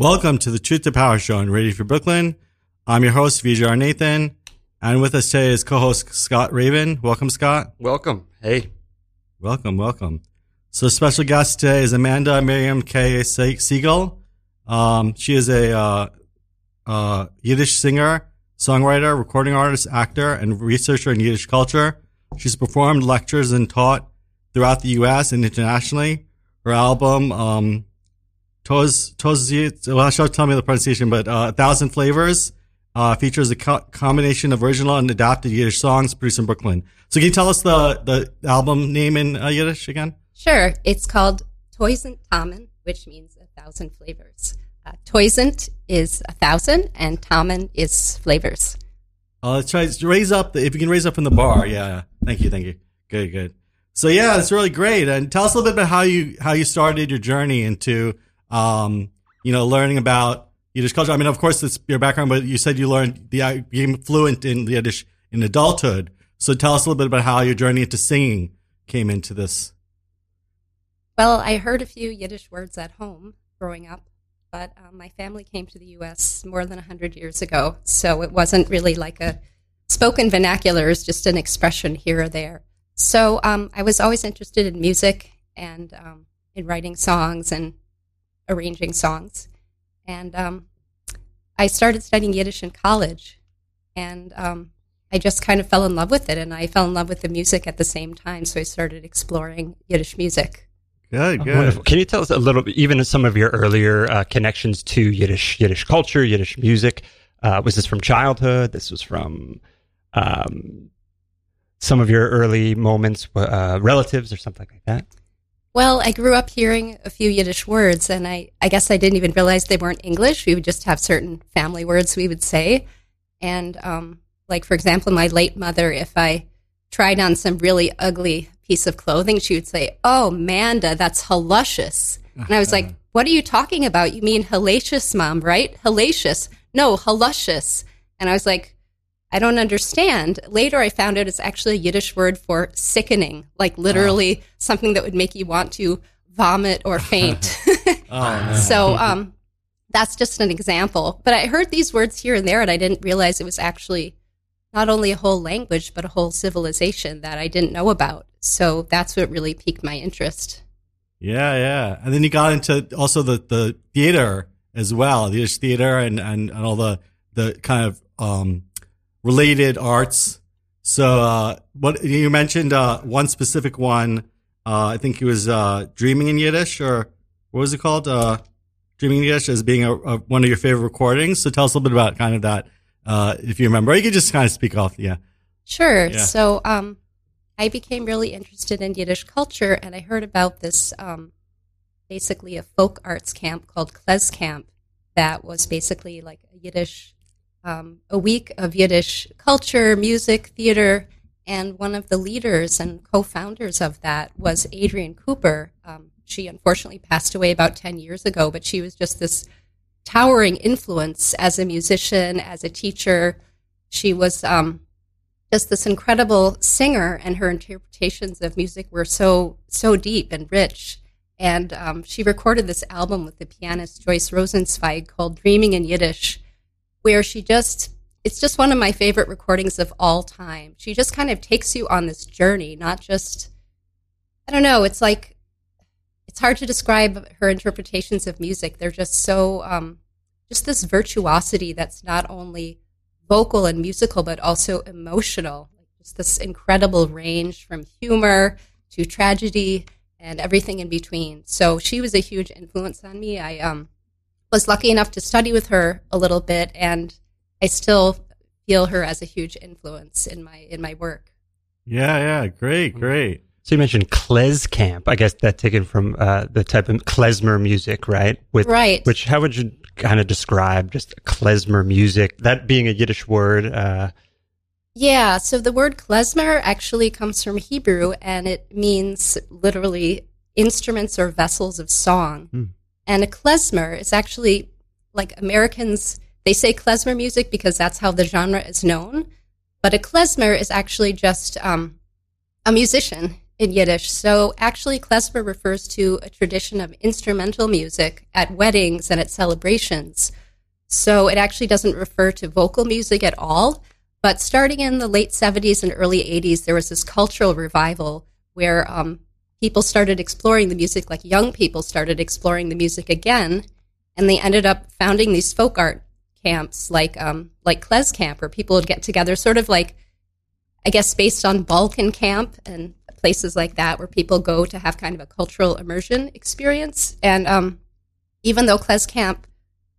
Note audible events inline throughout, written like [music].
Welcome to the Truth to Power Show on Radio Free Brooklyn. I'm your host, VJR Nathan, and with us today is co-host Scott Raven. Welcome, Scott. Welcome. Hey. Welcome, welcome. So, special guest today is Amanda Miriam K. Seigel. Um, she is a uh, uh, Yiddish singer, songwriter, recording artist, actor, and researcher in Yiddish culture. She's performed lectures and taught throughout the U.S. and internationally. Her album, um, Toz, Toz, well, she'll tell me the pronunciation, but uh, A Thousand Flavors uh, features a co- combination of original and adapted Yiddish songs produced in Brooklyn. So can you tell us the, the album name in uh, Yiddish again? Sure. It's called Toyznt Tamen, which means a thousand flavors. Uh, Toisent is a thousand, and Tamen is flavors. Uh, let's try to raise up. The, if you can raise up from the bar, yeah. Thank you, thank you. Good, good. So yeah, it's really great. And tell us a little bit about how you how you started your journey into um, you know, learning about Yiddish culture. I mean, of course, it's your background, but you said you learned the uh, became fluent in Yiddish in adulthood. So tell us a little bit about how your journey into singing came into this. Well, I heard a few Yiddish words at home growing up, but um, my family came to the U.S. more than 100 years ago. So it wasn't really like a spoken vernacular, it's just an expression here or there. So um, I was always interested in music and um, in writing songs and arranging songs. And um, I started studying Yiddish in college, and um, I just kind of fell in love with it. And I fell in love with the music at the same time, so I started exploring Yiddish music. Good, good. Wonderful. Can you tell us a little bit, even some of your earlier uh, connections to Yiddish Yiddish culture, Yiddish music? Uh, was this from childhood? This was from um, some of your early moments, uh, relatives, or something like that? Well, I grew up hearing a few Yiddish words, and I, I guess I didn't even realize they weren't English. We would just have certain family words we would say. And, um, like, for example, my late mother, if I tried on some really ugly piece of clothing, she would say, Oh, Manda, that's haluscious. And I was like, [laughs] What are you talking about? You mean hellacious, mom, right? Hellacious. No, haluscious. And I was like, I don't understand. Later, I found out it's actually a Yiddish word for sickening, like literally oh. something that would make you want to vomit or faint. [laughs] [laughs] oh, so um, that's just an example. But I heard these words here and there, and I didn't realize it was actually not only a whole language, but a whole civilization that I didn't know about. So that's what really piqued my interest. Yeah, yeah. And then you got into also the, the theater as well, the Yiddish theater and, and, and all the, the kind of um, related arts. So, uh, what you mentioned, uh, one specific one, uh, I think it was, uh, Dreaming in Yiddish or what was it called? Uh, Dreaming in Yiddish as being a, a, one of your favorite recordings. So tell us a little bit about kind of that, uh, if you remember. Or you could just kind of speak off. Yeah. Sure. Yeah. So, um, I became really interested in Yiddish culture and I heard about this, um, basically a folk arts camp called Klez Camp that was basically like a Yiddish um, a week of Yiddish culture, music, theater, and one of the leaders and co-founders of that was Adrienne Cooper. Um, she unfortunately passed away about 10 years ago, but she was just this towering influence as a musician, as a teacher. She was um, just this incredible singer, and her interpretations of music were so so deep and rich. And um, she recorded this album with the pianist Joyce Rosenzweig called "Dreaming in Yiddish," where she just it's just one of my favorite recordings of all time. She just kind of takes you on this journey, not just I don't know, it's like it's hard to describe her interpretations of music. They're just so um, just this virtuosity that's not only vocal and musical but also emotional. Just this incredible range from humor to tragedy and everything in between. So she was a huge influence on me. I um was lucky enough to study with her a little bit, and I still feel her as a huge influence in my in my work. Yeah, yeah, great, mm. great. So you mentioned klez camp. I guess that taken from uh, the type of klezmer music, right? With, right. Which how would you kind of describe just klezmer music? That being a Yiddish word. Uh, yeah. So the word klezmer actually comes from Hebrew, and it means literally instruments or vessels of song. Mm. And a klezmer is actually like Americans, they say klezmer music because that's how the genre is known. But a klezmer is actually just um, a musician. in Yiddish. So actually, klezmer refers to a tradition of instrumental music at weddings and at celebrations. So it actually doesn't refer to vocal music at all. But starting in the late 70s and early 80s, there was this cultural revival where um, people started exploring the music, like young people started exploring the music again, and they ended up founding these folk art camps, like um, like Klez Camp, where people would get together, sort of like, I guess, based on Balkan Camp and places like that, where people go to have kind of a cultural immersion experience. And um, even though Klez Camp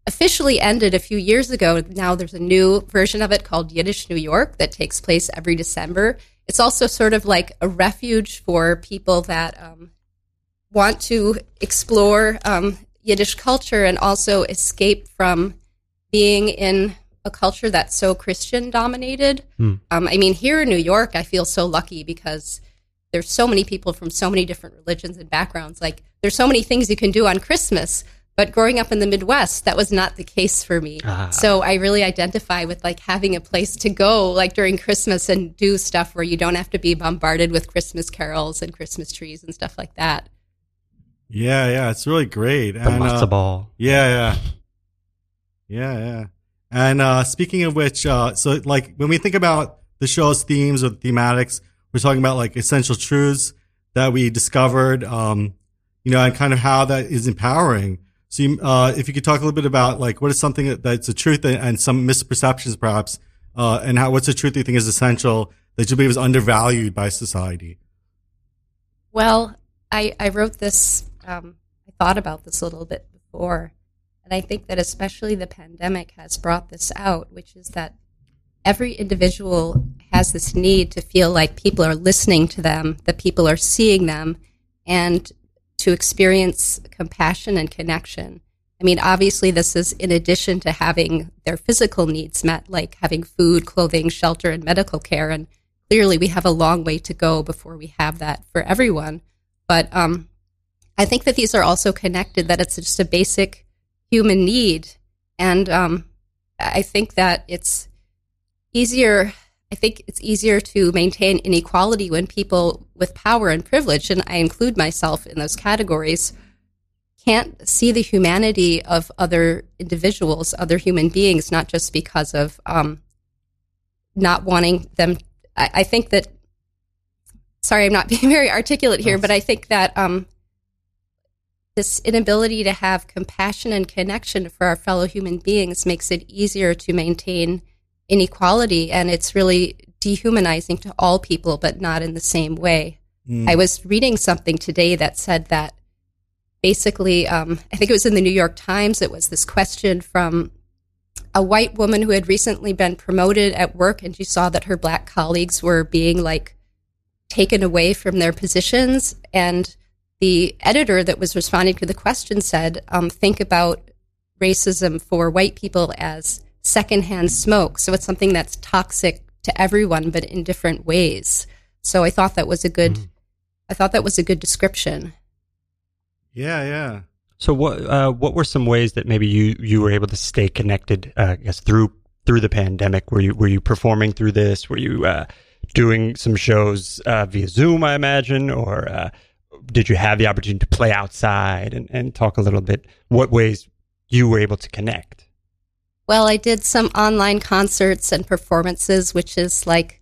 officially ended a few years ago, now there's a new version of it called Yiddish New York that takes place every December it's also sort of like a refuge for people that um, want to explore um, Yiddish culture and also escape from being in a culture that's so Christian dominated. Hmm. Um, I mean, here in New York, I feel so lucky because there's so many people from so many different religions and backgrounds. Like, there's so many things you can do on Christmas. But growing up in the Midwest, that was not the case for me. Ah. So I really identify with like having a place to go like during Christmas and do stuff where you don't have to be bombarded with Christmas carols and Christmas trees and stuff like that. Yeah, yeah, it's really great. The and, matzo uh, ball. Yeah, yeah. Yeah, yeah. And uh, speaking of which, uh, so like when we think about the show's themes or thematics, we're talking about like essential truths that we discovered, um, you know, and kind of how that is empowering so, you, uh, if you could talk a little bit about like what is something that's a truth and some misperceptions, perhaps, uh, and how what's a truth you think is essential that you believe is undervalued by society? Well, I I wrote this. Um, I thought about this a little bit before, and I think that especially the pandemic has brought this out, which is that every individual has this need to feel like people are listening to them, that people are seeing them, and to experience compassion and connection. I mean, obviously, this is in addition to having their physical needs met, like having food, clothing, shelter, and medical care. And clearly, we have a long way to go before we have that for everyone. But um, I think that these are also connected, that it's just a basic human need. And um, I think that it's easier I think it's easier to maintain inequality when people with power and privilege, and I include myself in those categories, can't see the humanity of other individuals, other human beings, not just because of um, not wanting them. I, I, think that, sorry, I'm not [laughs] being very articulate here, but I think that um, this inability to have compassion and connection for our fellow human beings makes it easier to maintain inequality and it's really dehumanizing to all people, but not in the same way. Mm. I was reading something today that said that basically, um, I think it was in the New York Times, it was this question from a white woman who had recently been promoted at work and she saw that her black colleagues were being like taken away from their positions. And the editor that was responding to the question said, um, think about racism for white people as secondhand smoke. So it's something that's toxic to everyone, but in different ways. So I thought that was a good, mm-hmm. I thought that was a good description. Yeah, yeah. So what uh, what were some ways that maybe you you were able to stay connected? Uh, I guess through through the pandemic. Were you were you performing through this? Were you uh, doing some shows uh, via Zoom? I imagine, or uh, did you have the opportunity to play outside and, and talk a little bit? What ways you were able to connect? Well, I did some online concerts and performances, which is like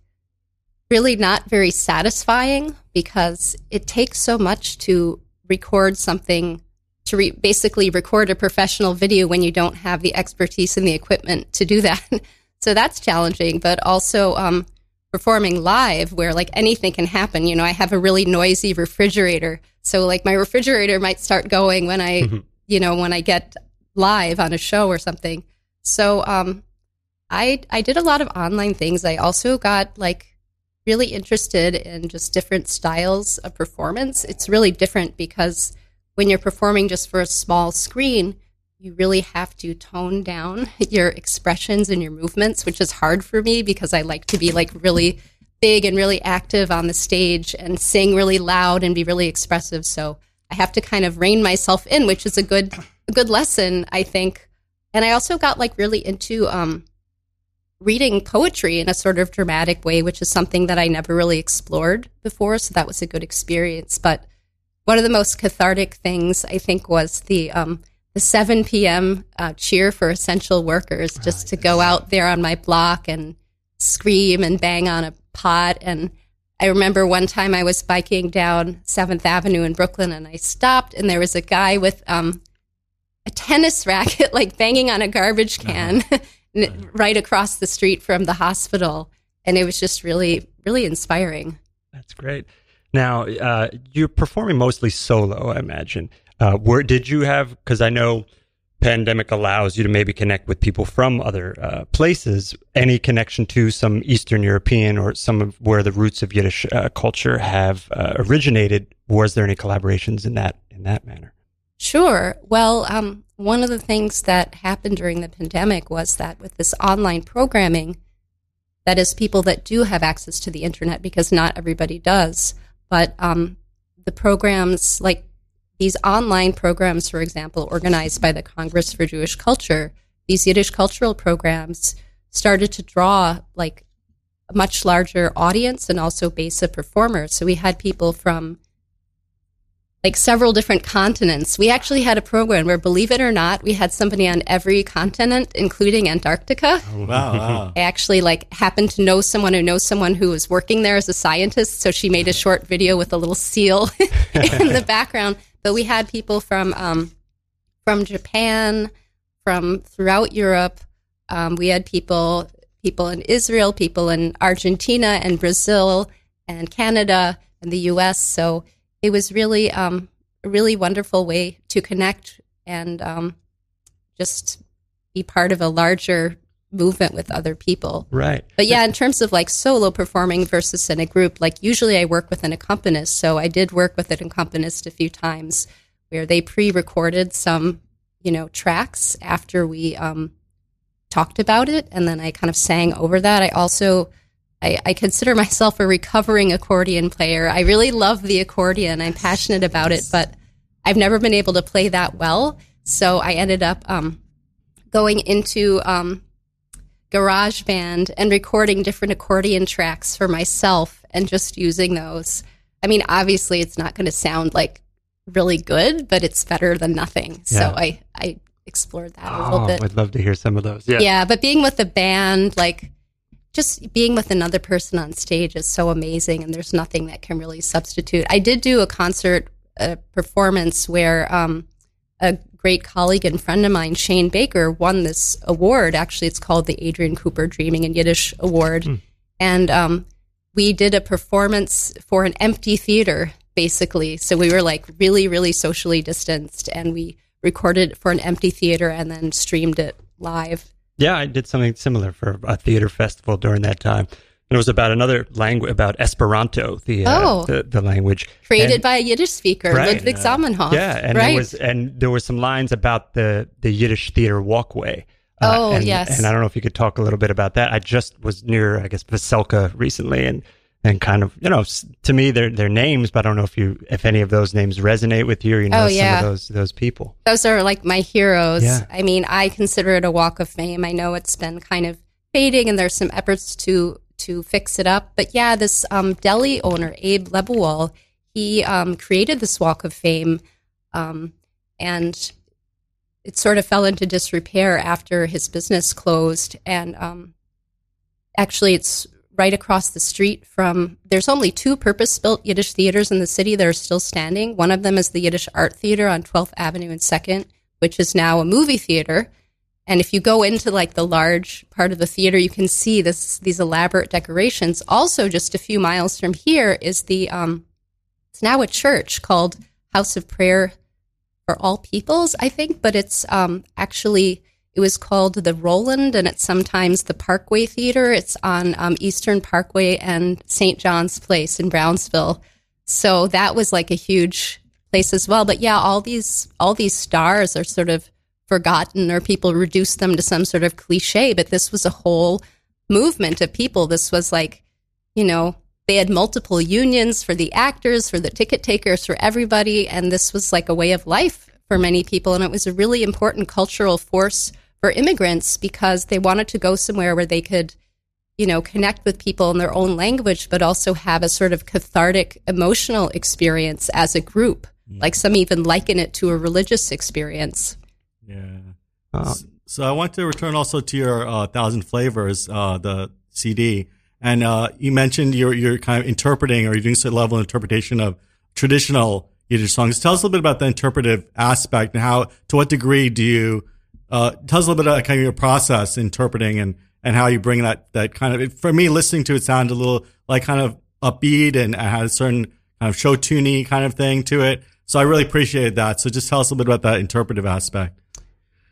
really not very satisfying because it takes so much to record something, to re- basically record a professional video when you don't have the expertise and the equipment to do that. [laughs] so that's challenging, but also um, performing live where like anything can happen. You know, I have a really noisy refrigerator. So like my refrigerator might start going when I, mm-hmm. you know, when I get live on a show or something. So um, I I did a lot of online things. I also got like really interested in just different styles of performance. It's really different because when you're performing just for a small screen, you really have to tone down [laughs] your expressions and your movements, which is hard for me because I like to be like really big and really active on the stage and sing really loud and be really expressive. So I have to kind of rein myself in, which is a good a good lesson, I think, and I also got like really into um, reading poetry in a sort of dramatic way, which is something that I never really explored before. So that was a good experience. But one of the most cathartic things I think was the um, the 7 p.m. Uh, cheer for essential workers, just to go out there on my block and scream and bang on a pot. And I remember one time I was biking down Seventh Avenue in Brooklyn, and I stopped, and there was a guy with um, a tennis racket, [laughs] like banging on a garbage can. [laughs] Uh-huh. right across the street from the hospital. And it was just really, really inspiring. That's great. Now, uh, you're performing mostly solo, I imagine. Uh, where did you have? Because I know pandemic allows you to maybe connect with people from other uh, places. Any connection to some Eastern European or some of where the roots of Yiddish uh, culture have uh, originated? Was there any collaborations in that in that manner? Sure. Well, um, one of the things that happened during the pandemic was that with this online programming, that is, people that do have access to the internet, because not everybody does, but um, the programs like these online programs, for example, organized by the Congress for Jewish Culture, these Yiddish cultural programs started to draw like a much larger audience and also base of performers. So we had people from like several different continents. We actually had a program where, believe it or not, we had somebody on every continent, including Antarctica. Oh, wow, wow. I actually like happened to know someone who knows someone who was working there as a scientist, so she made a short video with a little seal [laughs] in the background. But we had people from um, from Japan, from throughout Europe. Um, we had people people in Israel, people in Argentina and Brazil and Canada and the U.S. So it was really um, a really wonderful way to connect and um, just be part of a larger movement with other people. Right. But yeah, in terms of like solo performing versus in a group, like usually I work with an accompanist. So I did work with an accompanist a few times where they pre-recorded some, you know, tracks after we um, talked about it, and then I kind of sang over that. I also I, I, consider myself a recovering accordion player. I really love the accordion. I'm passionate about it, but I've never been able to play that well. So I ended up um, going into um, GarageBand and recording different accordion tracks for myself and just using those. I mean, obviously, it's not going to sound like really good, but it's better than nothing. Yeah. So I, I explored that a little oh, bit. I'd love to hear some of those. Yeah. Yeah. But being with the band, like, just being with another person on stage is so amazing, and there's nothing that can really substitute. I did do a concert a performance where um, a great colleague and friend of mine, Shane Baker, won this award. Actually, it's called the Adrienne Cooper Dreaming in Yiddish Award, mm. and um, we did a performance for an empty theater, basically. So we were like really, really socially distanced, and we recorded for an empty theater and then streamed it live. Yeah, I did something similar for a theater festival during that time. And it was about another language, about Esperanto, the uh, oh, the, the, language created and, by a Yiddish speaker, right, Ludwig uh, Zamenhof. Yeah, and right. there was and there were some lines about the the Yiddish theater walkway. Uh, oh and, yes, and I don't know if you could talk a little bit about that. I just was near, I guess, Veselka recently, and and kind of you know to me they're they're names but i don't know if you if any of those names resonate with you or you know oh, yeah. some of those those people. Those are like my heroes. Yeah. i mean i consider it a walk of fame. I know it's been kind of fading and there's some efforts to to fix it up. But yeah this um, deli owner abe Lebewohl he um, created this walk of fame um, and it sort of fell into disrepair after his business closed. And um, actually it's right across the street from there's only two purpose built Yiddish theaters in the city that are still standing. One of them is the Yiddish Art Theater on 12th Avenue and 2nd, which is now a movie theater. And if you go into like the large part of the theater, you can see this these elaborate decorations. Also, just a few miles from here is the um, it's now a church called House of Prayer for All Peoples, I think, but it's um, actually it was called the Roland, and it's sometimes the Parkway Theater. It's on um, Eastern Parkway and St. John's Place in Brownsville. So that was like a huge place as well. But yeah, all these all these stars are sort of forgotten, or people reduce them to some sort of cliche. But this was a whole movement of people. This was like, you know, they had multiple unions for the actors, for the ticket takers, for everybody, and this was like a way of life for many people, and it was a really important cultural force for immigrants because they wanted to go somewhere where they could, you know, connect with people in their own language, but also have a sort of cathartic emotional experience as a group. Like some even liken it to a religious experience. Yeah. Uh, So I want to return also to your uh, Thousand Flavors, uh, the CD, and uh, you mentioned you're you're kind of interpreting or you're doing some level of interpretation of traditional Yiddish songs. Tell us a little bit about the interpretive aspect and how, to what degree do you uh, tell us a little bit about kind of your process interpreting and and how you bring that that kind of for me listening to it sounded a little like kind of upbeat and had a certain kind of show tuney kind of thing to it. So I really appreciated that. So just tell us a little bit about that interpretive aspect.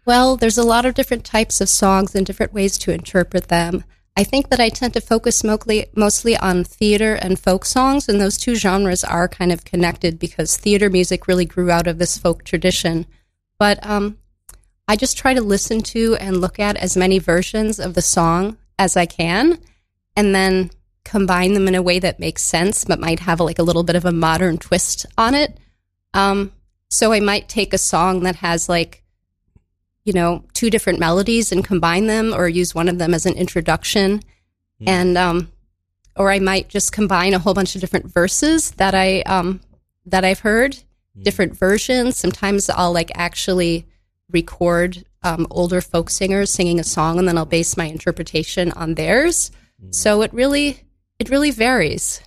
Well, there's a lot of different types of songs and different ways to interpret them. I think that I tend to focus mostly, on theater and folk songs, and those two genres are kind of connected because theater music really grew out of this folk tradition. But um, I just try to listen to and look at as many versions of the song as I can, and then combine them in a way that makes sense, but might have like a little bit of a modern twist on it. Um, so I might take a song that has like you know, two different melodies and combine them or use one of them as an introduction. And, um, or I might just combine a whole bunch of different verses that I, um, that I've heard, different versions. Sometimes I'll like actually record, um, older folk singers singing a song and then I'll base my interpretation on theirs. So it really, it really varies.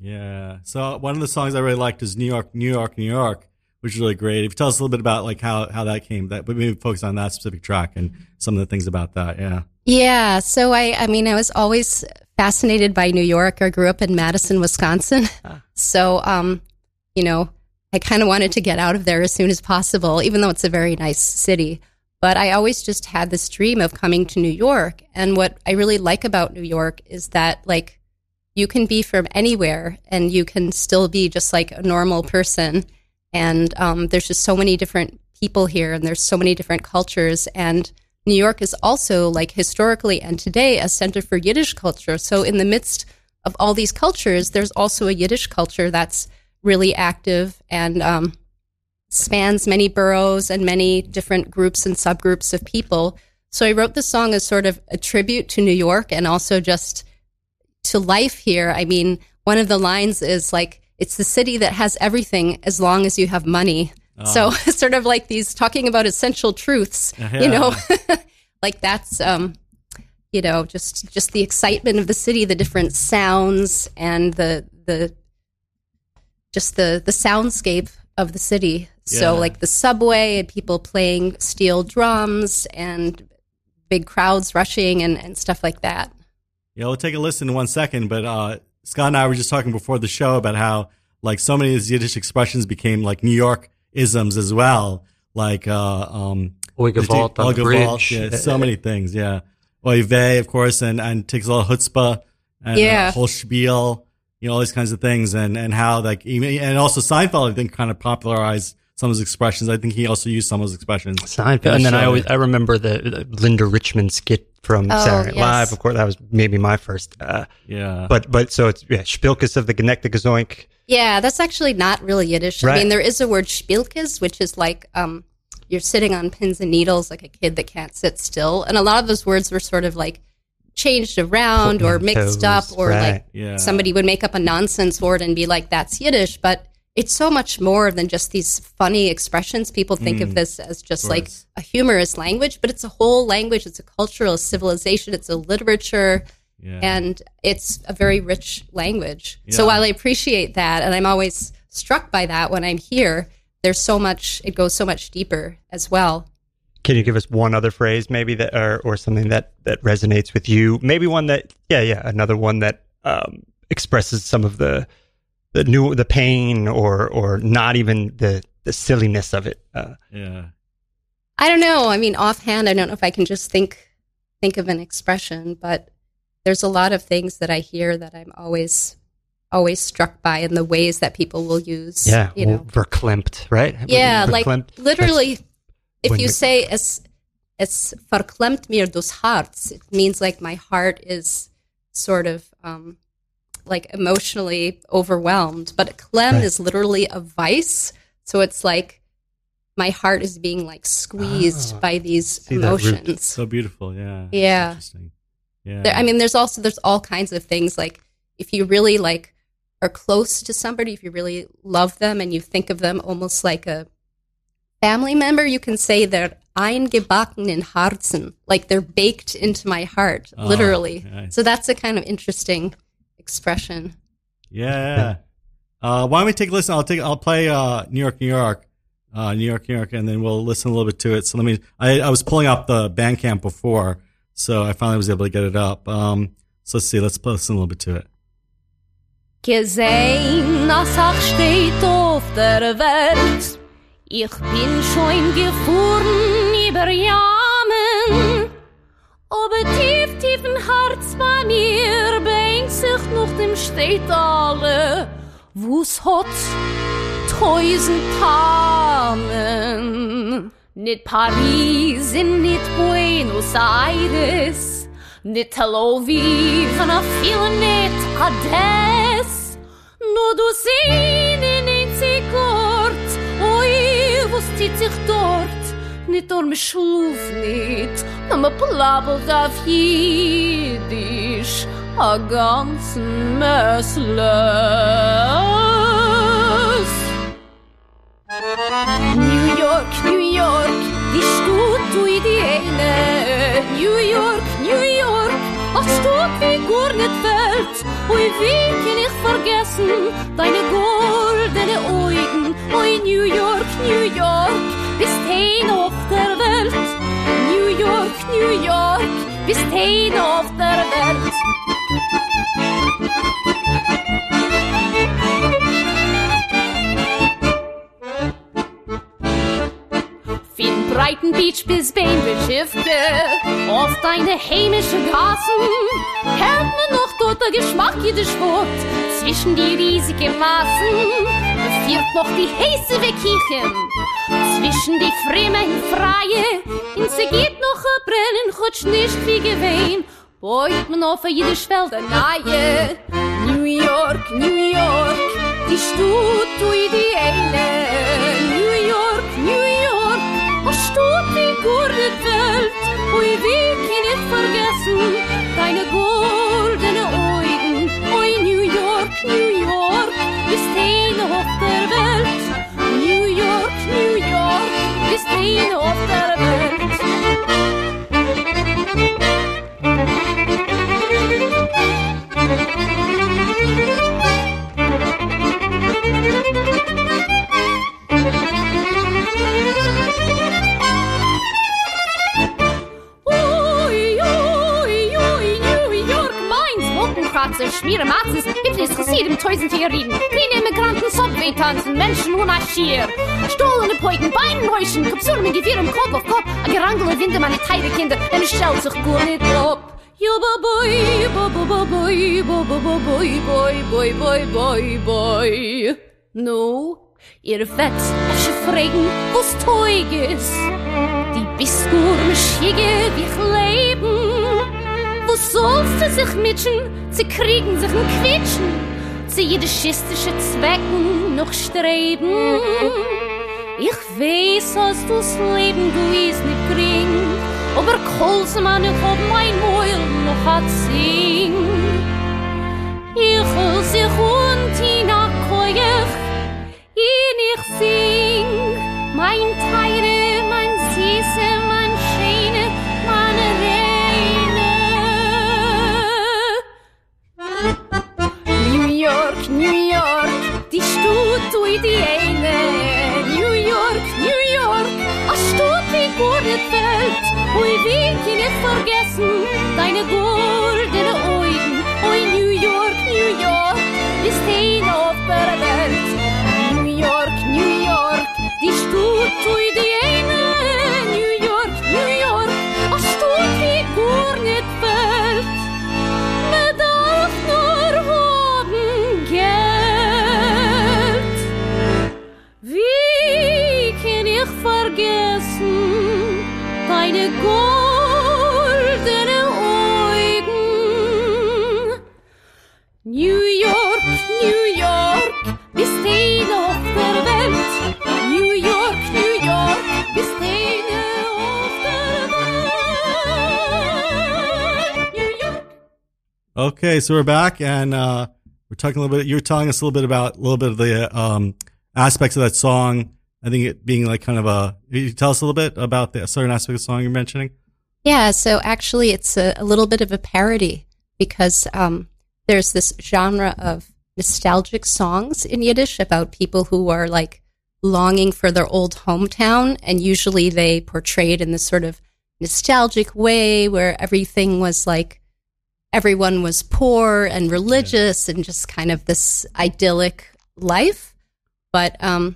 Yeah. So one of the songs I really liked is New York, New York, New York, which is really great. If you tell us a little bit about like how, how that came, that but maybe focus on that specific track and some of the things about that. Yeah. Yeah. So I, I mean, I was always fascinated by New York. I grew up in Madison, Wisconsin. So, um, you know, I kind of wanted to get out of there as soon as possible, even though it's a very nice city. But I always just had this dream of coming to New York. And what I really like about New York is that, like, you can be from anywhere and you can still be just like a normal person. And um, there's just so many different people here and there's so many different cultures. And New York is also, like, historically and today, a center for Yiddish culture. So, in the midst of all these cultures, there's also a Yiddish culture that's really active and um, spans many boroughs and many different groups and subgroups of people. So I wrote the song as sort of a tribute to New York and also just to life here. I mean, one of the lines is like, it's the city that has everything as long as you have money. So [laughs] sort of like these talking about essential truths, you know, [laughs] like that's, um, you know, just, just the excitement of the city, the different sounds and the, the, just the, the soundscape of the city. So like the subway and people playing steel drums and big crowds rushing and, and stuff like that. Yeah, we'll take a listen in one second. But uh, Scott and I were just talking before the show about how like so many of these Yiddish expressions became like New York isms as well. Like uh, um, Oigevalt on the Oigevalt. Yeah, so many things. Yeah, Oy vey, of course, and and takes a lot of chutzpah and Yeah. uh, whole spiel. You know all these kinds of things, and and how like even and also Seinfeld I think kind of popularized some of his expressions. I think he also used some of those expressions. Seinfeld. Yeah, And then I always I remember the, the Linda Richman skit from Oh, Saturday Night yes. Live. Of course, that was maybe my first. Uh, Yeah, but but so it's yeah, Spilkus of the Genekte Gezoink. Yeah, that's actually not really Yiddish. I mean, there is a word spielkes, which is like um, you're sitting on pins and needles like a kid that can't sit still. And a lot of those words were sort of like changed around or mixed up or right. like Yeah. somebody would make up a nonsense word and be like, that's Yiddish. But it's so much more than just these funny expressions. People think of this as just like a humorous language, but it's a whole language. It's a cultural civilization. It's a literature yeah. and it's a very rich language. So while I appreciate that, and I'm always struck by that when I'm here, there's so much, it goes so much deeper as well. Can you give us one other phrase, maybe that, or, or something that that resonates with you? Maybe one that, yeah, yeah, another one that um, expresses some of the the new the pain or or not even the the silliness of it. Uh, yeah. I don't know. I mean, offhand, I don't know if I can just think think of an expression, but there's a lot of things that I hear that I'm always always struck by in the ways that people will use. yeah, you know. verklempt, right? Yeah, like Verklempt. literally, if you the- say es es verklemmt mir das Herz, it means like my heart is sort of um, like emotionally overwhelmed. But clem Right. is literally a vice, so it's like my heart is being like squeezed Ah, by these see that emotions. So beautiful. Yeah. Yeah. Interesting. Yeah. There, I mean, there's also there's all kinds of things like if you really like are close to somebody, if you really love them and you think of them almost like a family member, you can say they're eingebacken in Herzen, like they're baked into my heart, Oh, literally. nice. So that's a kind of interesting expression. Yeah. Uh, why don't we take a listen? I'll take. I'll play uh, New York, New York, uh, New York, New York, and then we'll listen a little bit to it. So let me. I, I was pulling up the Bandcamp before, so I finally was able to get it up. Um, so let's see. Let's listen a little bit to it. Gesehen, als ach steht auf der Welt. Ich bin schon gefahren über Jammen. Aber tief, tief im Herz bei mir bängt sich noch dem steht alle, wo's hat tausend Tamen. Nicht Paris und nicht Buenos Aires, nicht Tel Aviv und auch viel nicht Ades. Nur du sehen in einzig Ort, oi, was zieht sich dort? Nicht nur me schluf nicht, nur me plappelt auf Jiddisch, a ganzen Messlös. New York, New York, die Stadt du i die eine. New York, New York, a Stadt wie gar nicht fällt. Ui, wie kann ich vergessen deine goldene Augen? Ui, New York, New York, bist ein auf der Welt. New York, New York, bist ein auf der Welt. Von Breiten Beach bis Bainbridge Schiffke, auf deine heimische Gassen, hält mir noch dort der Geschmack jedes Wort, zwischen die riesigen Massen, befiehlt noch die heiße Wekirchen, zwischen die Fremden Freie, und sie geht noch a brennen, rutsch nicht wie gewähn, beut man auf jede Schwelle nahe. New York, New York, die Stut, du die eine, New York, New York, was tut die gute Welt? Ui, wie kann ich vergessen deine goldene schmiere Matzens, gibt es Gesied im Teusen zu gerieben. Wie nehmen Granten Subway tanzen, Menschen nur nach Schier. Stohlene Poiken, Beinen räuschen, Kapsulen mit Gewirr im Kopf auf Kopf. A gerangele Winde, meine teire Kinder, denn es schaut sich gut nicht ab. Yo bo bo bo bo bo bo bo bo bo bo bo bo bo bo bo No, ihr fett, ich fragen, was teug is. Die bist nur mischige, wie ich leben. Sollst du sich mitschen? Sie kriegen sich ein Quetschen. Zu jedischistische Zwecken noch streben. Ich weiß, dass du's Leben is nicht bring. Aber kolse man ich hab mein Mäul noch hat sing. Ich will sich und hinakkoyech ihn ich sing mein Teire, mein York, New York, die Stadt du die eine. New York, New York, a Stadt wie gut fällt. Ui, wie kann ich vergessen deine goldene Okay, so we're back and uh, we're talking a little bit. You were telling us a little bit about a little bit of the um, aspects of that song. I think it being like kind of a. You tell us a little bit about the certain aspect of the song you're mentioning. Yeah, so actually, it's a, a little bit of a parody because um, there's this genre of nostalgic songs in Yiddish about people who are like longing for their old hometown, and usually they portrayed in this sort of nostalgic way where everything was like everyone was poor and religious and just kind of this idyllic life. But um,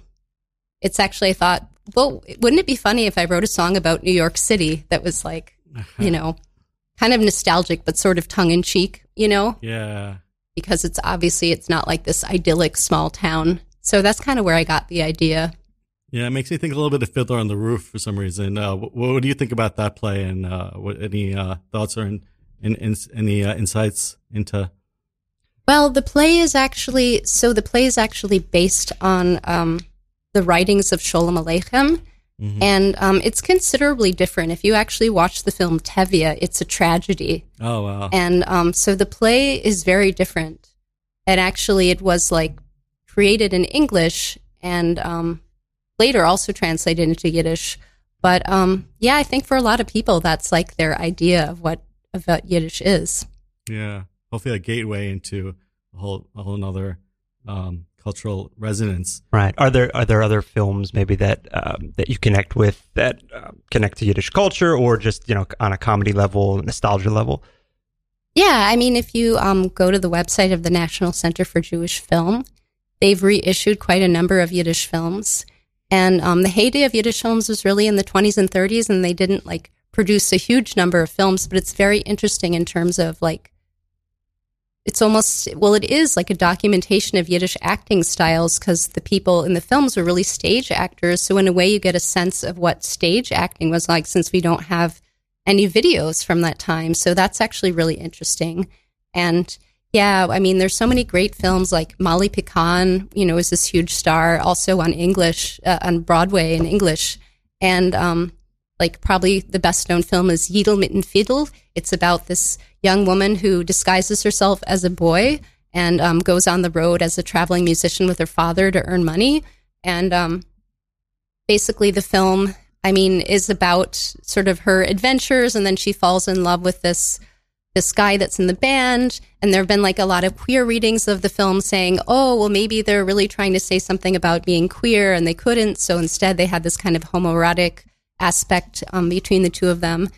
it's actually, I thought, well, wouldn't it be funny if I wrote a song about New York City that was like, [laughs] you know, kind of nostalgic, but sort of tongue in cheek, you know? Yeah. Because it's obviously, it's not like this idyllic small town. So that's kind of where I got the idea. Yeah, it makes me think a little bit of Fiddler on the Roof for some reason. Uh, what, what, do you think about that play, and uh, what, any uh, thoughts or in, in, in, any uh, insights into? Well, the play is actually so the play is actually based on um, the writings of Sholem Aleichem, mm-hmm. and um, it's considerably different. If you actually watch the film Tevye, it's a tragedy. Oh wow! And um, so the play is very different, and actually, it was like created in English and um, later also translated into Yiddish. But um, yeah, I think for a lot of people, that's like their idea of what of what Yiddish is. Yeah, hopefully a gateway into a whole a whole another um, cultural resonance. Right. Are there are there other films maybe that um, that you connect with that uh, connect to Yiddish culture, or just you know on a comedy level, nostalgia level? Yeah, I mean, if you um, go to the website of the National Center for Jewish Film, they've reissued quite a number of Yiddish films. And um, the heyday of Yiddish films was really in the 20s and 30s, and they didn't like produce a huge number of films, but it's very interesting in terms of like, it's almost, well, it is like a documentation of Yiddish acting styles because the people in the films were really stage actors. So, in a way, you get a sense of what stage acting was like since we don't have any videos from that time. So, that's actually really interesting. And yeah, I mean, there's so many great films like Molly Picon, you know, is this huge star also on English, uh, on Broadway in English. And, um, like probably the best known film is Yidel mit Fiddle. It's about this young woman who disguises herself as a boy and um, goes on the road as a traveling musician with her father to earn money. And um, basically, the film, I mean, is about sort of her adventures, and then she falls in love with this this guy that's in the band. And there have been like a lot of queer readings of the film saying, oh, well, maybe they're really trying to say something about being queer and they couldn't. So instead, they had this kind of homoerotic aspect um, between the two of them.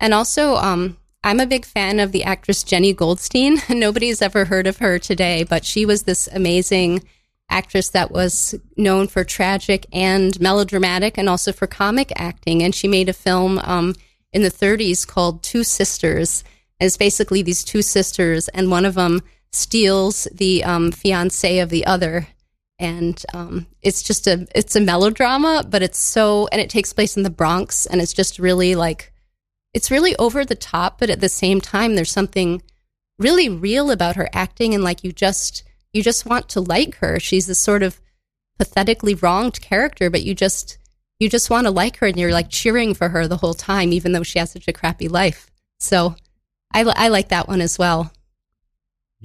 And also, um, I'm a big fan of the actress Jenny Goldstein. [laughs] Nobody's ever heard of her today, but she was this amazing actress that was known for tragic and melodramatic and also for comic acting. And she made a film um, in the 30s called Two Sisters it's basically these two sisters, and one of them steals the um, fiance of the other, and um, it's just a it's a melodrama, but it's so and it takes place in the Bronx, and it's just really like it's really over the top, but at the same time, there's something really real about her acting, and like you just you just want to like her. She's this sort of pathetically wronged character, but you just you just want to like her, and you're like cheering for her the whole time, even though she has such a crappy life. So I, I like that one as well.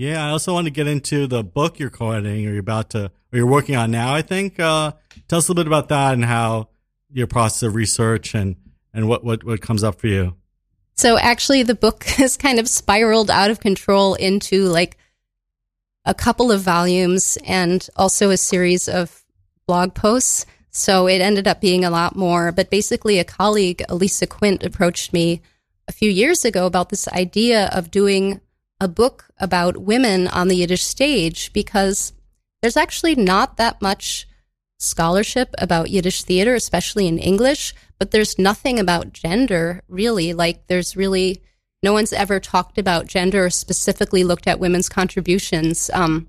Yeah, I also want to get into the book you're co-editing or you're about to, or you're working on now. I think. Uh, tell us a little bit about that and how your process of research and and what what what comes up for you. So actually, the book [laughs] has kind of spiraled out of control into like a couple of volumes and also a series of blog posts. So it ended up being a lot more. But basically, a colleague, Alyssa Quint, approached me a few years ago about this idea of doing a book about women on the Yiddish stage because there's actually not that much scholarship about Yiddish theater, especially in English, but there's nothing about gender really. Like, there's really no one's ever talked about gender or specifically looked at women's contributions. Um,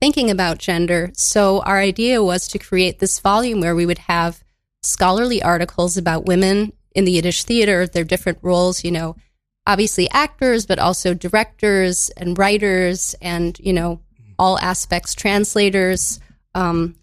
thinking about gender. So, our idea was to create this volume where we would have scholarly articles about women in the Yiddish theater, their different roles, you know, obviously actors, but also directors and writers and, you know, all aspects, translators um,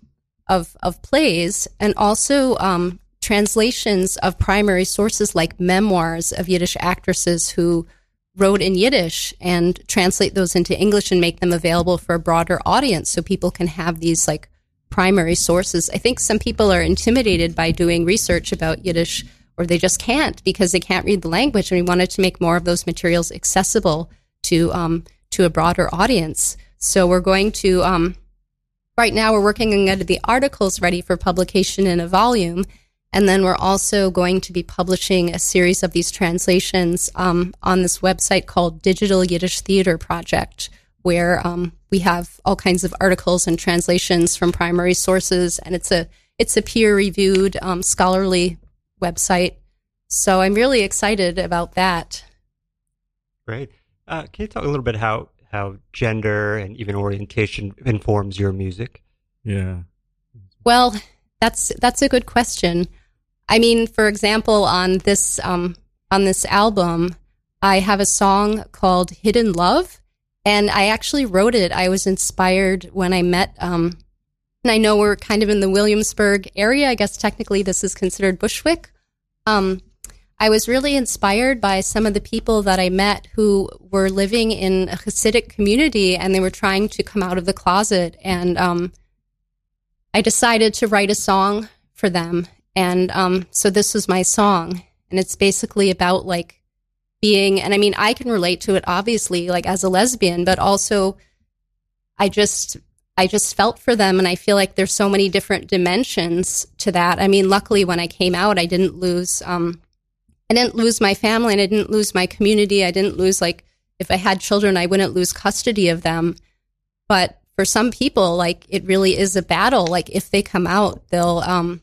of, of plays, and also um, translations of primary sources like memoirs of Yiddish actresses who wrote in Yiddish and translate those into English and make them available for a broader audience so people can have these like primary sources. I think some people are intimidated by doing research about Yiddish or they just can't because they can't read the language. And we wanted to make more of those materials accessible to um, to a broader audience. So we're going to um, right now we're working on getting the articles ready for publication in a volume. And then we're also going to be publishing a series of these translations um, on this website called Digital Yiddish Theater Project, where um, we have all kinds of articles and translations from primary sources, and it's a it's a peer reviewed um, scholarly website. So I'm really excited about that. Great. Uh, can you talk a little bit how how gender and even orientation informs your music? Yeah. Well, that's that's a good question. I mean, for example, on this um, on this album, I have a song called "Hidden Love," and I actually wrote it. I was inspired when I met. Um, and I know we're kind of in the Williamsburg area. I guess technically this is considered Bushwick. Um, I was really inspired by some of the people that I met who were living in a Hasidic community and they were trying to come out of the closet. And um, I decided to write a song for them. And um, so this was my song. And it's basically about like being, and I mean, I can relate to it obviously, like as a lesbian, but also I just I just felt for them. And I feel like there's so many different dimensions to that. I mean, luckily when I came out, I didn't lose, um, I didn't lose my family and I didn't lose my community. I didn't lose like, if I had children, I wouldn't lose custody of them. But for some people, like it really is a battle. Like if they come out, they'll, um,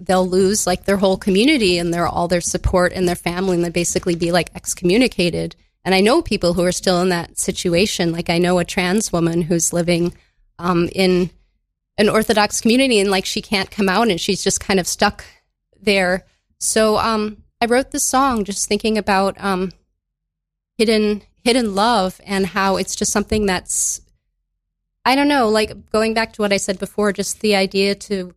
they'll lose like their whole community and their all their support and their family and they basically be like excommunicated. And I know people who are still in that situation. Like I know a trans woman who's living um, in an Orthodox community and like she can't come out and she's just kind of stuck there. So um, I wrote this song just thinking about um, hidden hidden love and how it's just something that's I don't know, like going back to what I said before, just the idea to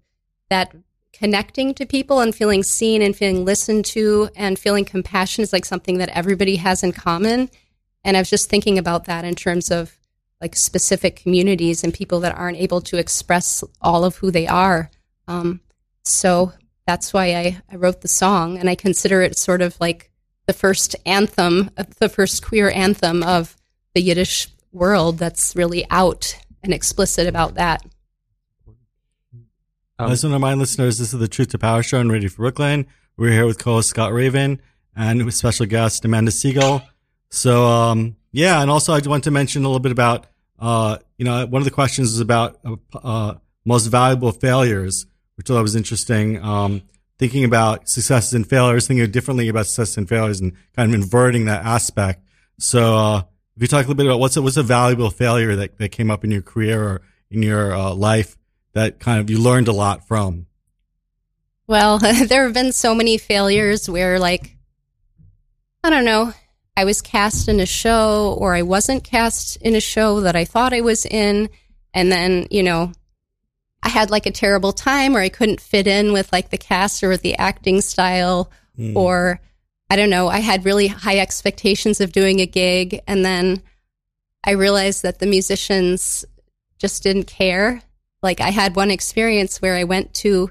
that connecting to people and feeling seen and feeling listened to and feeling compassion is like something that everybody has in common. And I was just thinking about that in terms of like specific communities and people that aren't able to express all of who they are. Um, so that's why I, I wrote the song, and I consider it sort of like the first anthem, the first queer anthem of the Yiddish world that's really out and explicit about that. Um, want to remind listeners this is the Truth to Power show on Radio Free Brooklyn. We're here with co host Scott Raven and with special guest Amanda Seigel. So, um, yeah, and also I want to mention a little bit about uh, you know, one of the questions is about uh, most valuable failures, which I thought was interesting. Um, thinking about successes and failures, thinking differently about successes and failures, and kind of inverting that aspect. So, uh, if you talk a little bit about what's a, what's a valuable failure that, that came up in your career or in your uh, life that kind of you learned a lot from. Well, [laughs] there have been so many failures where, like, I don't know, I was cast in a show or I wasn't cast in a show that I thought I was in. And then, you know, I had like a terrible time or I couldn't fit in with like the cast or with the acting style mm. or I don't know, I had really high expectations of doing a gig and then I realized that the musicians just didn't care. Like I had one experience where I went to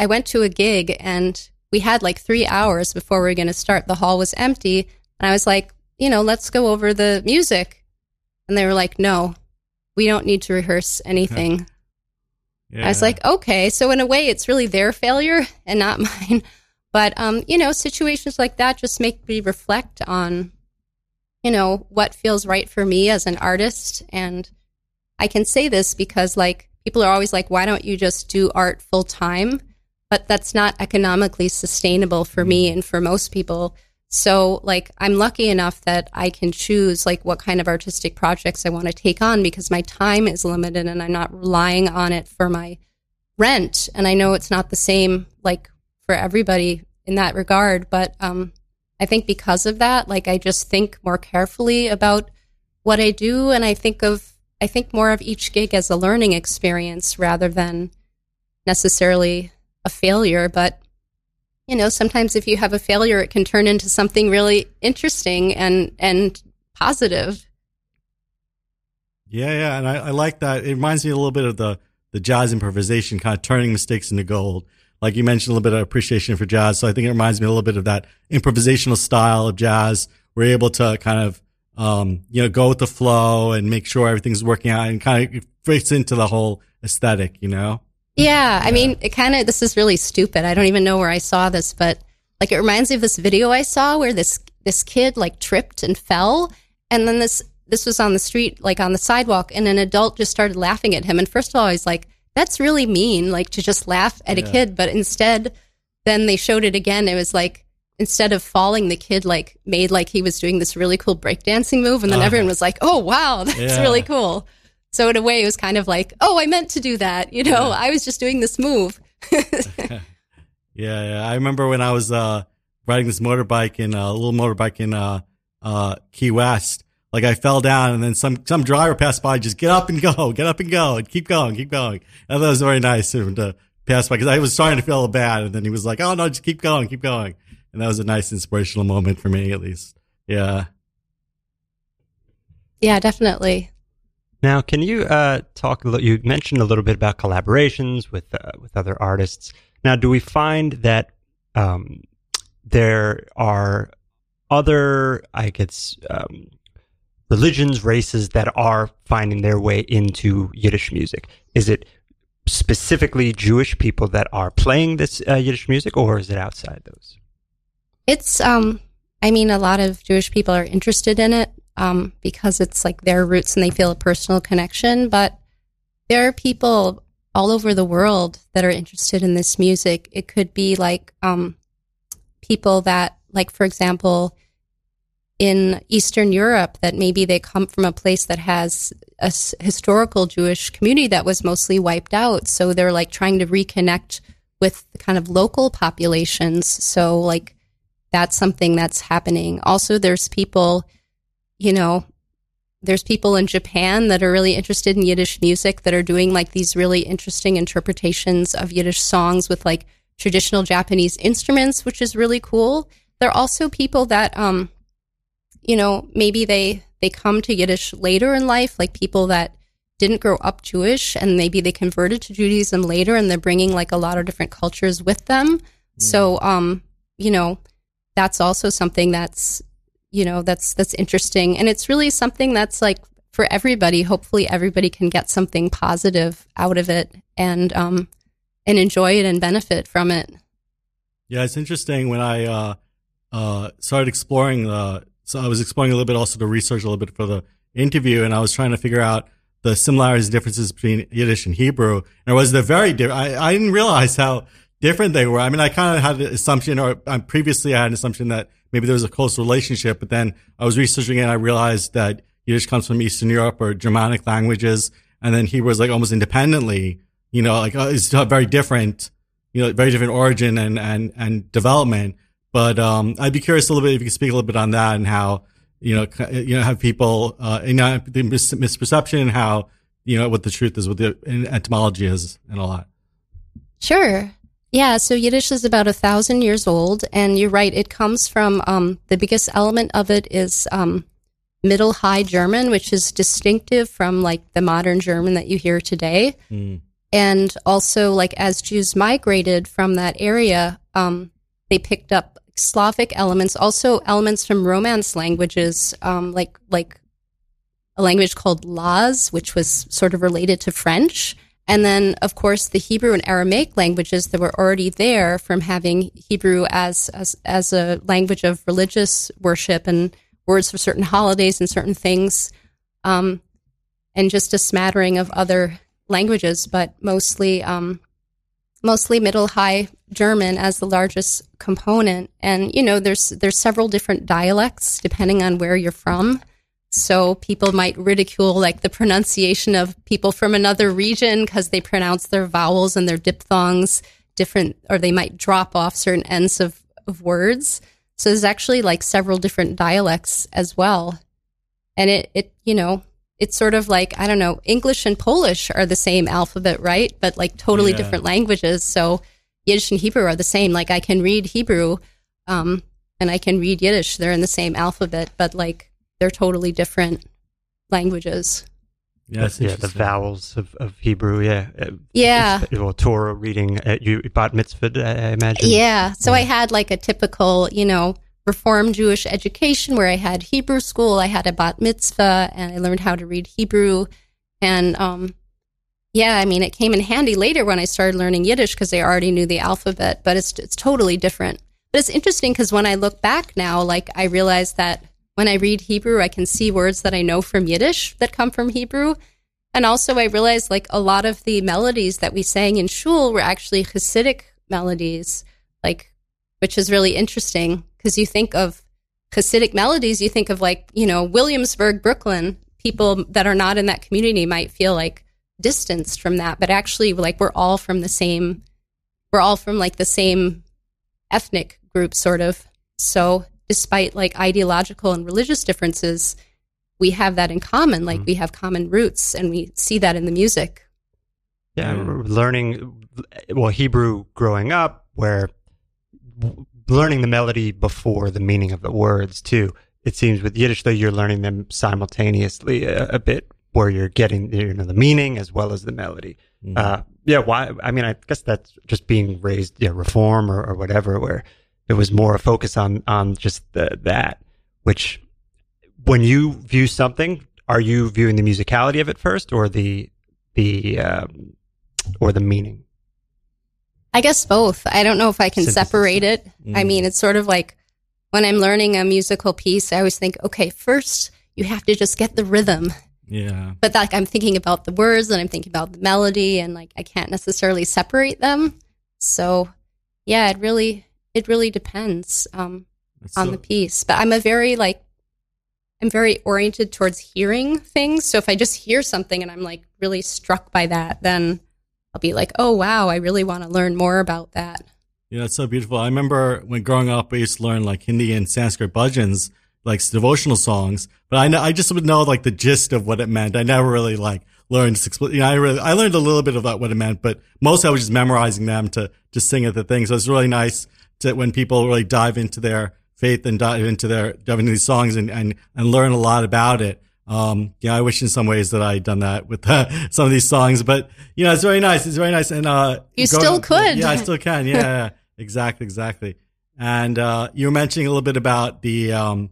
I went to a gig and we had like three hours before we were going to start. The hall was empty. And I was like, you know, let's go over the music. And they were like, no, we don't need to rehearse [laughs] anything. Yeah. I was like, okay. So in a way, it's really their failure and not [laughs] mine. But, um, you know, situations like that just make me reflect on, you know, what feels right for me as an artist. And I can say this because, like, people are always like, why don't you just do art full time? But that's not economically sustainable for me and for most people. So like I'm lucky enough that I can choose like what kind of artistic projects I want to take on because my time is limited and I'm not relying on it for my rent. And I know it's not the same like for everybody in that regard, but um I think because of that, like I just think more carefully about what I do and I think of I think more of each gig as a learning experience rather than necessarily a failure, but you know, sometimes if you have a failure, it can turn into something really interesting and and positive. Yeah, yeah, and I, I like that. It reminds me a little bit of the the jazz improvisation, kind of turning mistakes into gold. Like you mentioned, a little bit of appreciation for jazz. So I think it reminds me a little bit of that improvisational style of jazz. We're able to kind of um, you know go with the flow and make sure everything's working out, and kind of fits into the whole aesthetic. You know. Yeah, I mean, it kind of this is really stupid. I don't even know where I saw this, but like it reminds me of this video I saw where this this kid like tripped and fell, and then this this was on the street, like on the sidewalk, and an adult just started laughing at him. And first of all, I was like, that's really mean, like to just laugh at Yeah. a kid. But instead, then they showed it again. It was like instead of falling, the kid like made like he was doing this really cool breakdancing move, and then Okay. everyone was like, oh wow, [laughs] that's Yeah. really cool. So in a way, it was kind of like, oh, I meant to do that. You know, Yeah. I was just doing this move. [laughs] [laughs] Yeah, yeah. I remember when I was uh, riding this motorbike in a little motorbike in uh, uh, Key West. Like I fell down, and then some some driver passed by. Just get up and go, get up and go, and keep going, keep going. And that was very nice of him to pass by because I was starting to feel bad, and then he was like, "Oh no, just keep going, keep going." And that was a nice inspirational moment for me, at least. Yeah. Yeah, definitely. Now, can you uh, talk a little? You mentioned a little bit about collaborations with uh, with other artists. Now, do we find that um, there are other, I guess, um, religions, races that are finding their way into Yiddish music? Is it specifically Jewish people that are playing this uh, Yiddish music, or is it outside those? It's, um, I mean, a lot of Jewish people are interested in it um, because it's like their roots and they feel a personal connection. But there are people all over the world that are interested in this music. It could be like um, people that, like, for example, in Eastern Europe, that maybe they come from a place that has a s- historical Jewish community that was mostly wiped out. So they're like trying to reconnect with the kind of local populations. So, like, that's something that's happening. Also, there's people, you know, there's people in Japan that are really interested in Yiddish music that are doing like these really interesting interpretations of Yiddish songs with like traditional Japanese instruments, which is really cool. There are also people that, um, you know, maybe they they come to Yiddish later in life, like people that didn't grow up Jewish and maybe they converted to Judaism later and they're bringing like a lot of different cultures with them. So, um, you know, that's also something that's you know that's that's interesting and it's really something that's like for everybody hopefully everybody can get something positive out of it and um and enjoy it and benefit from it Yeah, it's interesting when I uh, uh, started exploring the. So I was exploring a little bit, also to research a little bit for the interview, and I was trying to figure out the similarities and differences between Yiddish and Hebrew. And it was the very different. I, I didn't realize how different they were. I mean, I kind of had an assumption, or previously I had an assumption that maybe there was a close relationship, but then I was researching it and I realized that Yiddish comes from Eastern Europe or Germanic languages, and then Hebrew is like almost independently. You know, like uh, it's very different you know, very different origin and, and, and development. But, um, I'd be curious a little bit if you could speak a little bit on that and how, you know, you know, have people, uh, you know, the mis- misperception and how, you know, what the truth is, what the etymology is and all that. Sure. Yeah, so Yiddish is about a thousand years old, and you're right. It comes from um, the biggest element of it is um, Middle High German, which is distinctive from like the modern German that you hear today. Mm. And also, like as Jews migrated from that area, um, they picked up Slavic elements, also elements from Romance languages, um, like like a language called Laz, which was sort of related to French. And then, of course, the Hebrew and Aramaic languages that were already there from having Hebrew as, as, as a language of religious worship and words for certain holidays and certain things, um, and just a smattering of other languages, but mostly, um, mostly Middle High German as the largest component. And, you know, there's, there's several different dialects depending on where you're from. So people might ridicule like the pronunciation of people from another region because they pronounce their vowels and their diphthongs different, or they might drop off certain ends of, of words. So there's actually like several different dialects as well. And it, it, you know, it's sort of like, I don't know, English and Polish are the same alphabet, right? But like totally Yeah. different languages. So Yiddish and Hebrew are the same. Like I can read Hebrew, um, and I can read Yiddish. They're in the same alphabet, but like they're totally different languages. Yeah, yeah, the vowels of, of Hebrew. Yeah, Uh, Yeah. it's- Well, Torah reading at you bat mitzvah, I I imagine. Yeah. So I had like a typical, you know, Reform Jewish education where I had Hebrew school, I had a bat mitzvah, and I learned how to read Hebrew. And um, yeah, I mean, it came in handy later when I started learning Yiddish because I already knew the alphabet, but it's it's totally different. But it's interesting because when I look back now, like I realize that when I read Hebrew, I can see words that I know from Yiddish that come from Hebrew. And also, I realized like a lot of the melodies that we sang in shul were actually Hasidic melodies, like, which is really interesting because you think of Hasidic melodies, you think of like, you know, Williamsburg, Brooklyn. People that are not in that community might feel like distanced from that, but actually, like, we're all from the same, we're all from like the same ethnic group, sort of. So, despite like ideological and religious differences, we have that in common. Like, we have common roots, and we see that in the music. Yeah, Yeah. learning well Hebrew growing up, where learning the melody before the meaning of the words too. It seems with Yiddish though you're learning them simultaneously a, a bit, where you're getting you know the meaning as well as the melody. Mhm. Uh, yeah, why? I mean, I guess that's just being raised, yeah, reform or, or whatever, where there was more a focus on on just the, that. Which, when you view something, are you viewing the musicality of it first, or the the um, or the meaning? I guess both. I don't know if I can Synthesis. separate it. I Mm. mean, it's sort of like when I'm learning a musical piece, I always think, okay, first you have to just get the rhythm. yeah. But like I'm thinking about the words and I'm thinking about the melody and like I can't necessarily separate them. So yeah, it really it really depends um, on so- the piece. But I'm a very like I'm very oriented towards hearing things. So if I just hear something and I'm like really struck by that, then I'll be like, oh wow, I really want to learn more about that. Yeah, it's so beautiful. I remember when growing up, I used to learn like Hindi and Sanskrit bhajans, like devotional songs. But I know I just would know like the gist of what it meant. I never really like learned. You know, I really I learned a little bit about what it meant, but mostly I was just memorizing them to just sing at the thing. So it's really nice to when people really dive into their faith and dive into their dive into these songs and and and learn a lot about it. Um, yeah, I wish in some ways that I had done that with uh, [laughs] some of these songs, but you know, it's very nice. It's very nice. And, uh, You going- still [laughs] could. Yeah, I still can. Yeah, yeah, [laughs] exactly, exactly. And, uh, you were mentioning a little bit about the, um,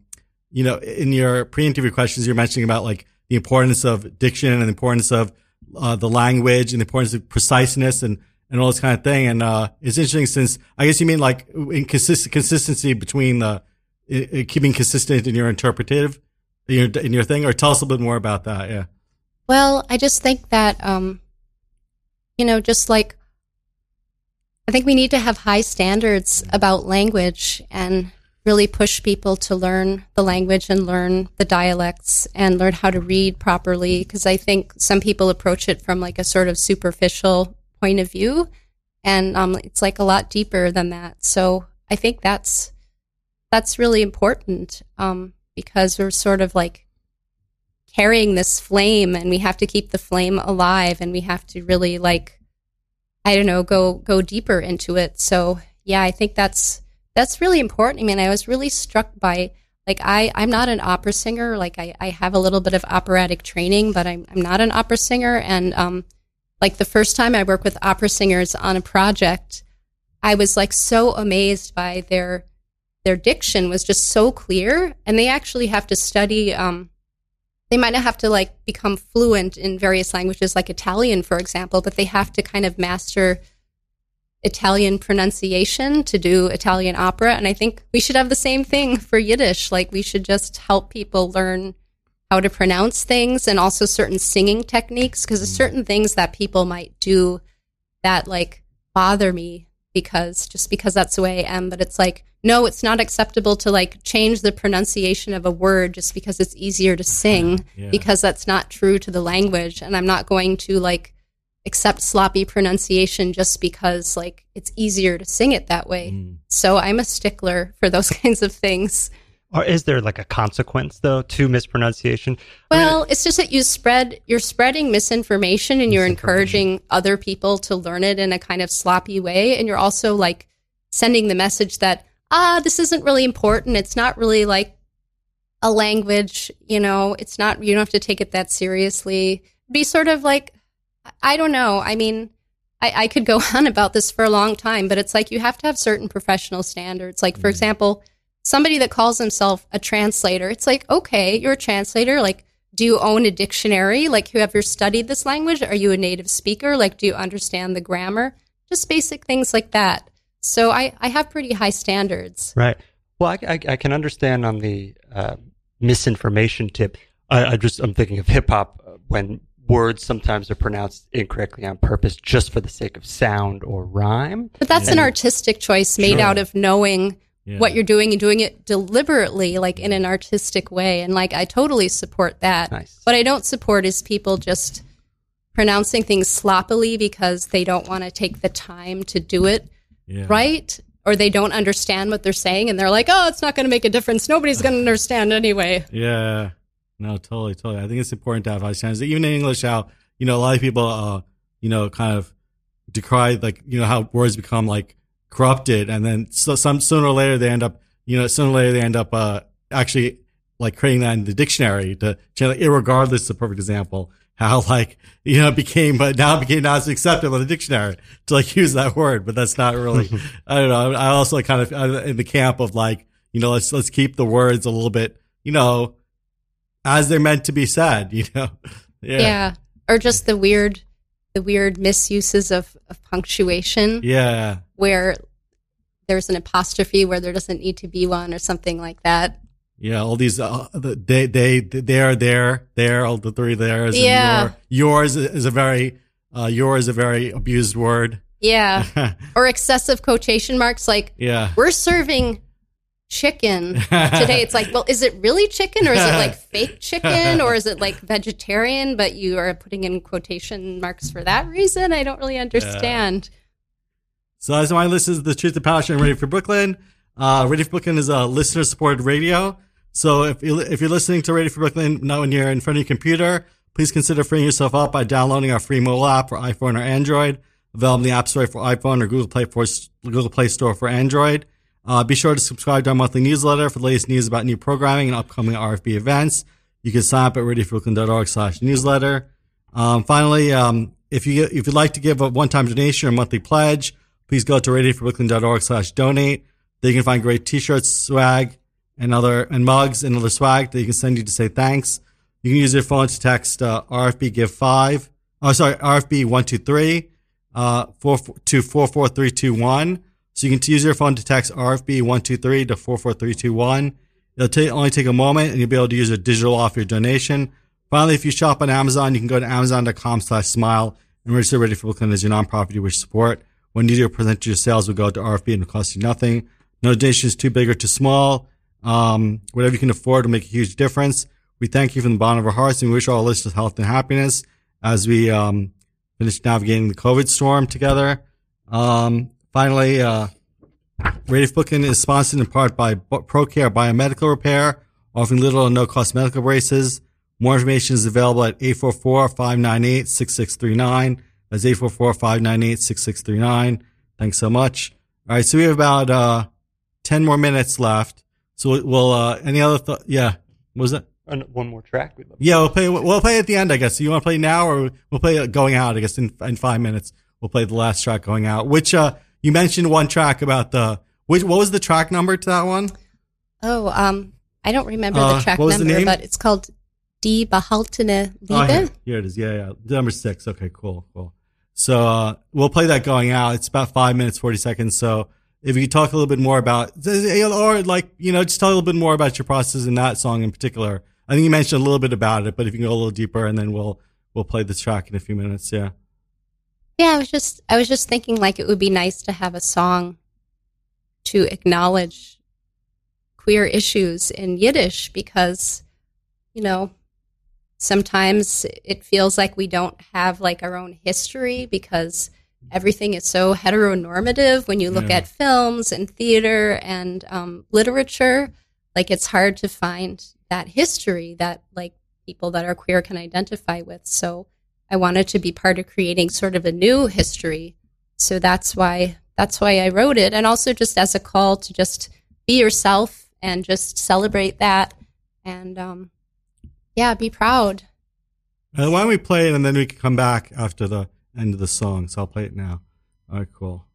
you know, in your pre-interview questions, you're mentioning about like the importance of diction and the importance of, uh, the language and the importance of preciseness and, and all this kind of thing. And, uh, it's interesting since I guess you mean like inconsist- consistency between the, keeping consistent in your interpretative in your, in your thing, or tell us a little bit more about that. Yeah. Well, I just think that, um, you know, just like I think we need to have high standards about language and really push people to learn the language and learn the dialects and learn how to read properly. Because I think some people approach it from like a sort of superficial point of view, and um, it's like a lot deeper than that. So I think that's that's really important um, because we're sort of like carrying this flame and we have to keep the flame alive and we have to really like i don't know go go deeper into it. So yeah i think that's that's really important. I mean i was really struck by like i i'm not an opera singer. Like i, I have a little bit of operatic training but i'm, I'm not an opera singer. And um like the first time i worked with opera singers on a project i was like so amazed by their their diction was just so clear and they actually have to study um they might not have to like become fluent in various languages like Italian, for example, but they have to kind of master Italian pronunciation to do Italian opera. And I think we should have the same thing [laughs] for Yiddish. Like we should just help people learn how to pronounce things and also certain singing techniques because there's certain things that people might do that like bother me because just because that's the way I am. But it's like, no, it's not acceptable to like change the pronunciation of a word just because it's easier to sing Yeah. because that's not true to the language. And I'm not going to like accept sloppy pronunciation just because like it's easier to sing it that way. Mm. So I'm a stickler for those [laughs] kinds of things. Or is there like a consequence though to mispronunciation? Well, it's just that you spread you're spreading misinformation and you're encouraging other people to learn it in a kind of sloppy way and you're also like sending the message that ah this isn't really important. It's not really like a language, you know, it's not you don't have to take it that seriously. Be sort of like I don't know. I mean, I, I could go [laughs] on about this for a long time, but it's like you have to have certain professional standards. Like, for example, somebody that calls himself a translator, it's like, okay, you're a translator. Like, do you own a dictionary? Like, have you ever studied this language? Are you a native speaker? Like, do you understand the grammar? Just basic things like that. So I, I have pretty high standards. Right. Well, I, I, I can understand on the uh, misinformation tip. I, I just I'm thinking of hip hop uh, when words sometimes are pronounced incorrectly on purpose just for the sake of sound or rhyme. But that's an artistic choice made Sure. out of knowing Yeah. what you're doing and doing it deliberately, like in an artistic way. And like, I totally support that. Nice. What I don't support is people just pronouncing things sloppily because they don't want to take the time to do it Yeah. right. Or they don't understand what they're saying and they're like, oh, it's not going to make a difference. Nobody's going to understand anyway. Yeah. No, totally, totally. I think it's important to have high standards. Even in English, how, you know, a lot of people, uh, you know, kind of decry, like, you know, how words become like corrupted. And then so, some, sooner or later they end up, you know, sooner or later they end up, uh, actually like creating that in the dictionary to, to like, irregardless is a perfect example. How like, you know, it became, but now it became now it's acceptable in the dictionary to like use that word, but that's not really, [laughs] I don't know. I also kind of I'm in the camp of like, you know, let's, let's keep the words a little bit, you know, as they're meant to be said, [laughs] you know? Yeah. Yeah. Or just the weird, the weird misuses of, of punctuation. Yeah. where there's an apostrophe where there doesn't need to be one or something like that. Yeah. All these, uh, the- they, they, they are there, there, all the three theirs. Yeah. Your, yours is a very, uh, yours is a very abused word. Yeah. [laughs] or excessive quotation marks like Yeah. we're serving chicken [laughs] today. It's like, well, is it really chicken or is it like [laughs] fake chicken or is it like vegetarian, but you are putting in quotation marks for that reason? I don't really understand. So as my list is the truth, of passion, Radio Free Brooklyn. Uh, Radio Free Brooklyn is a listener supported radio. So if you, if you're listening to Radio Free Brooklyn now when you're in front of your computer, please consider freeing yourself up by downloading our free mobile app for iPhone or Android, available in the App Store for iPhone or Google Play for Google Play Store for Android. Uh, be sure to subscribe to our monthly newsletter for the latest news about new programming and upcoming RFB events. You can sign up at radiofreebrooklyn.org slash newsletter. Um, finally, um, if you if you'd like to give a one-time donation or monthly pledge, please go to radiofreebrooklyn.org slash donate. There you can find great t-shirts, swag, and other and mugs and other swag that you can send you to say thanks. You can use your phone to text uh, RFB Give Five. Oh, sorry, RFB one two three uh, four to four four three two one. So you can use your phone to text RFB one two three to four four three two one. It'll ta- only take a moment, and you'll be able to use a digital off your donation. Finally, if you shop on Amazon, you can go to amazon.com slash smile and register Radio Free Brooklyn as your nonprofit you wish to support. When you do, a of your sales will go to RFB and it'll cost you nothing. No donation is too big or too small. Um, whatever you can afford will make a huge difference. We thank you from the bottom of our hearts and we wish all listeners health and happiness as we um, finish navigating the COVID storm together. Um, finally, uh, Radio Brooklyn is sponsored in part by ProCare Biomedical Repair, offering little or no cost medical braces. More information is available at 844-598-6639. That's 844-598-6639. Thanks so much. All right. So we have about, uh, 10 more minutes left. So we'll, uh, any other thought? Yeah. What was that? One more track. We'd love Yeah, we'll play. We'll play at the end, I guess. So you want to play now, or we'll play going out? I guess in in five minutes, we'll play the last track going out. Which uh, you mentioned one track about the. Which what was the track number to that one? Oh, um, I don't remember Uh, the track what was the number, name? but it's called Die Behaltene Oh, here, here it is. Yeah, yeah. Number six. Okay, cool, cool. So uh, we'll play that going out. It's about five minutes, forty seconds. So if you could talk a little bit more about, or like you know, just talk a little bit more about your process in that song in particular. I think you mentioned a little bit about it, but if you can go a little deeper, and then we'll we'll play this track in a few minutes. Yeah. Yeah, I was just I was just thinking like it would be nice to have a song to acknowledge queer issues in Yiddish because you know sometimes it feels like we don't have like our own history because everything is so heteronormative when you look Yeah. at films and theater and um, literature like it's hard to find that history that like people that are queer can identify with. So I wanted to be part of creating sort of a new history. So that's why that's why I wrote it, and also just as a call to just be yourself and just celebrate that, and um, yeah, be proud. Uh, why don't we play it and then we can come back after the end of the song? So I'll play it now. All right, cool.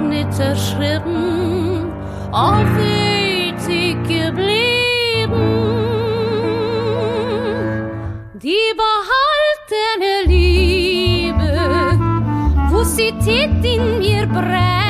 nicht geöffnete auf aufrichtig geblieben. Die behaltene Liebe, wo sie tät in mir brennt,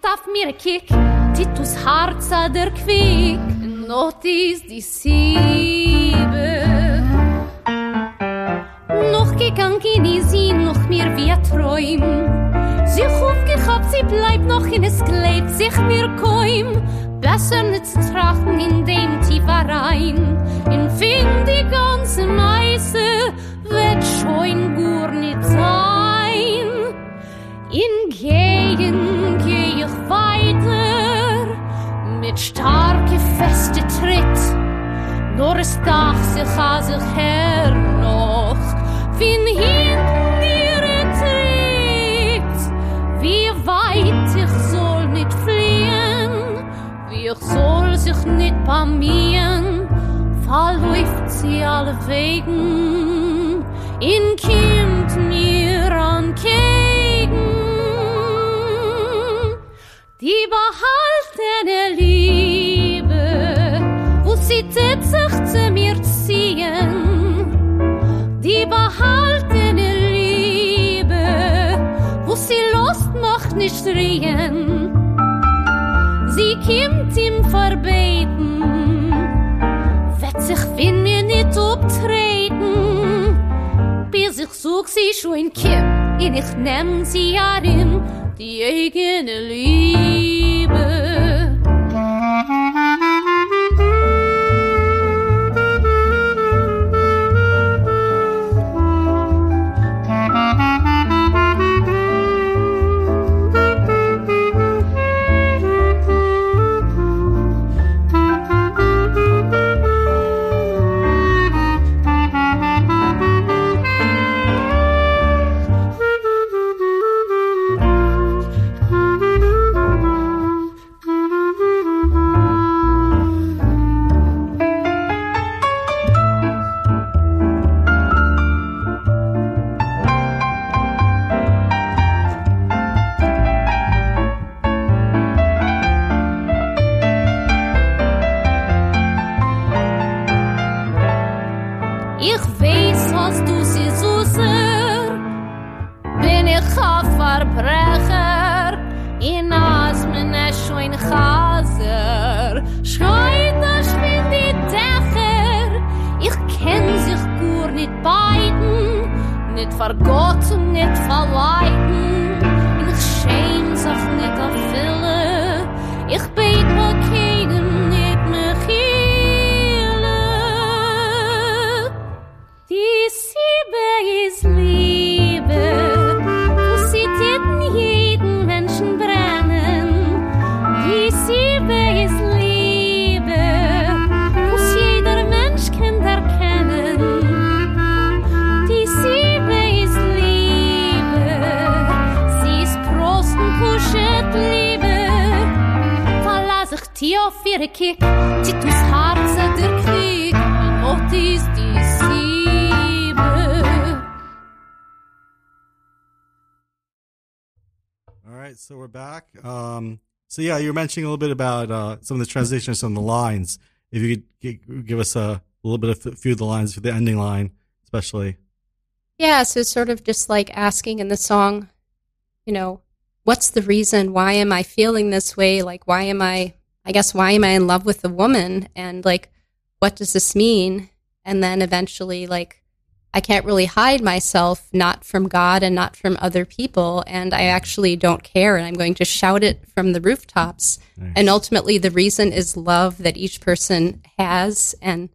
taf mir kik Titus harza der Quick, kvik Notis die Siebe. Noch gegangen in sin noch mir wie träum. Sie Sich aufgehabt, sie bleibt noch in es Kleid Sich mir koim Besser nicht zu trachten in dem tiefer rein In find die ganze Meise Wird schon gut nicht sein. In Gegend mit starke, feste Tritt. Nur es dach sich als ich her noch, fin hinten ihre Tritt. Wie weit ich soll nicht fliehen, wie ich soll sich nicht pamien, verläuft sie alle Wegen, in kimmt mir an Kegen. Die behaltene Liebe, sie tät sich zu mir ziehen. Die behaltene Liebe wo sie Lust macht nicht reden. Sie kimmt im verbeten wird sich finde nicht obtreten bis ich such sie schon kim in ich nehm sie ja die eigene Liebe. So we're back. Um, so yeah, you were mentioning a little bit about uh, some of the transitions on the lines. If you could give us a little bit of a few of the lines for the ending line, especially. Yeah, so sort of just like asking in the song, you know, what's the reason? Why am I feeling this way? Like, why am I, I guess, why am I in love with a woman? And like, what does this mean? And then eventually, like, I can't really hide myself, not from God and not from other people. And I actually don't care. And I'm going to shout it from the rooftops. Nice. And ultimately, the reason is love that each person has. And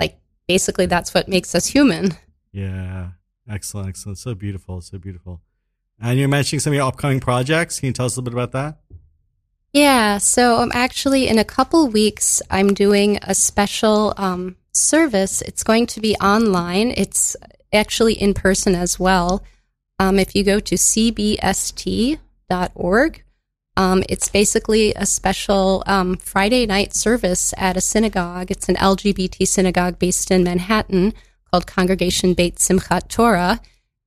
like, basically, that's what makes us human. Yeah, excellent, excellent. So beautiful, so beautiful. And you're mentioning some of your upcoming projects. Can you tell us a little bit about that? Yeah, so I'm actually in a couple weeks. I'm doing a special um, service. It's going to be online. It's actually in person as well. Um, if you go to cbst.org, um, it's basically a special um, Friday night service at a synagogue. It's an LGBT synagogue based in Manhattan called Congregation Beit Simchat Torah.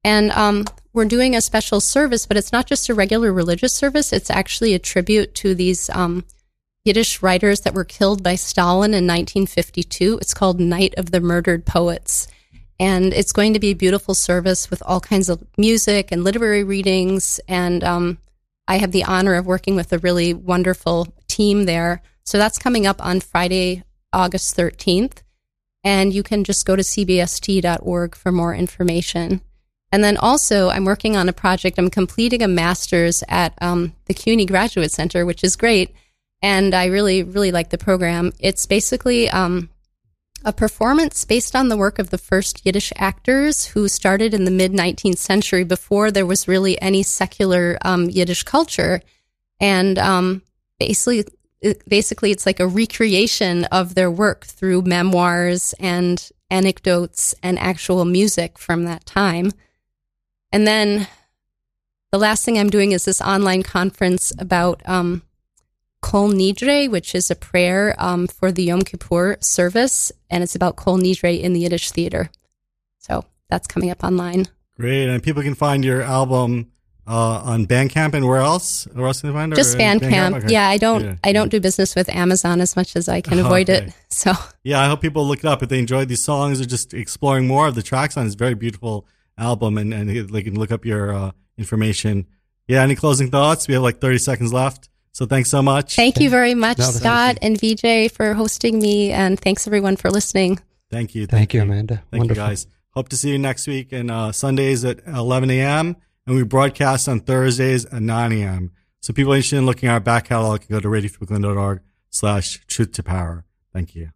And um, we're doing a special service, but it's not just a regular religious service. It's actually a tribute to these um, Yiddish writers that were killed by Stalin in 1952. It's called Night of the Murdered Poets. And it's going to be a beautiful service with all kinds of music and literary readings. And um, I have the honor of working with a really wonderful team there. So that's coming up on Friday, August 13th. And you can just go to cbst.org for more information. And then also, I'm working on a project. I'm completing a master's at um, the CUNY Graduate Center, which is great. And I really, really like the program. It's basically um, a performance based on the work of the first Yiddish actors who started in the mid 19th century before there was really any secular um, Yiddish culture. And um, basically, basically, it's like a recreation of their work through memoirs and anecdotes and actual music from that time. And then the last thing I'm doing is this online conference about um, Kol Nidre, which is a prayer um, for the Yom Kippur service, and it's about Kol Nidre in the Yiddish theater. So that's coming up online. Great, and people can find your album uh, on Bandcamp and where else? Where else can they find it? Just Or Bandcamp. Okay. Yeah, I don't Yeah. I don't do business with Amazon as much as I can avoid Okay. it. [laughs] So Yeah, I hope people look it up if they enjoyed these songs or just exploring more of the tracks on this very beautiful album and, and they can look up your uh, information. Yeah, any closing thoughts? We have like 30 seconds left. So thanks so much. thank you very much, No, Scott and VJ, for hosting me, and thanks everyone for listening. Thank you. Thank you, Amanda. Thank Wonderful. you guys. Hope to see you next week and uh, Sundays at 11 a.m. and we broadcast on Thursdays at 9 a.m. So people interested in looking at our back catalog can go to radiofreebrooklyn.org slash truth to power. Thank you.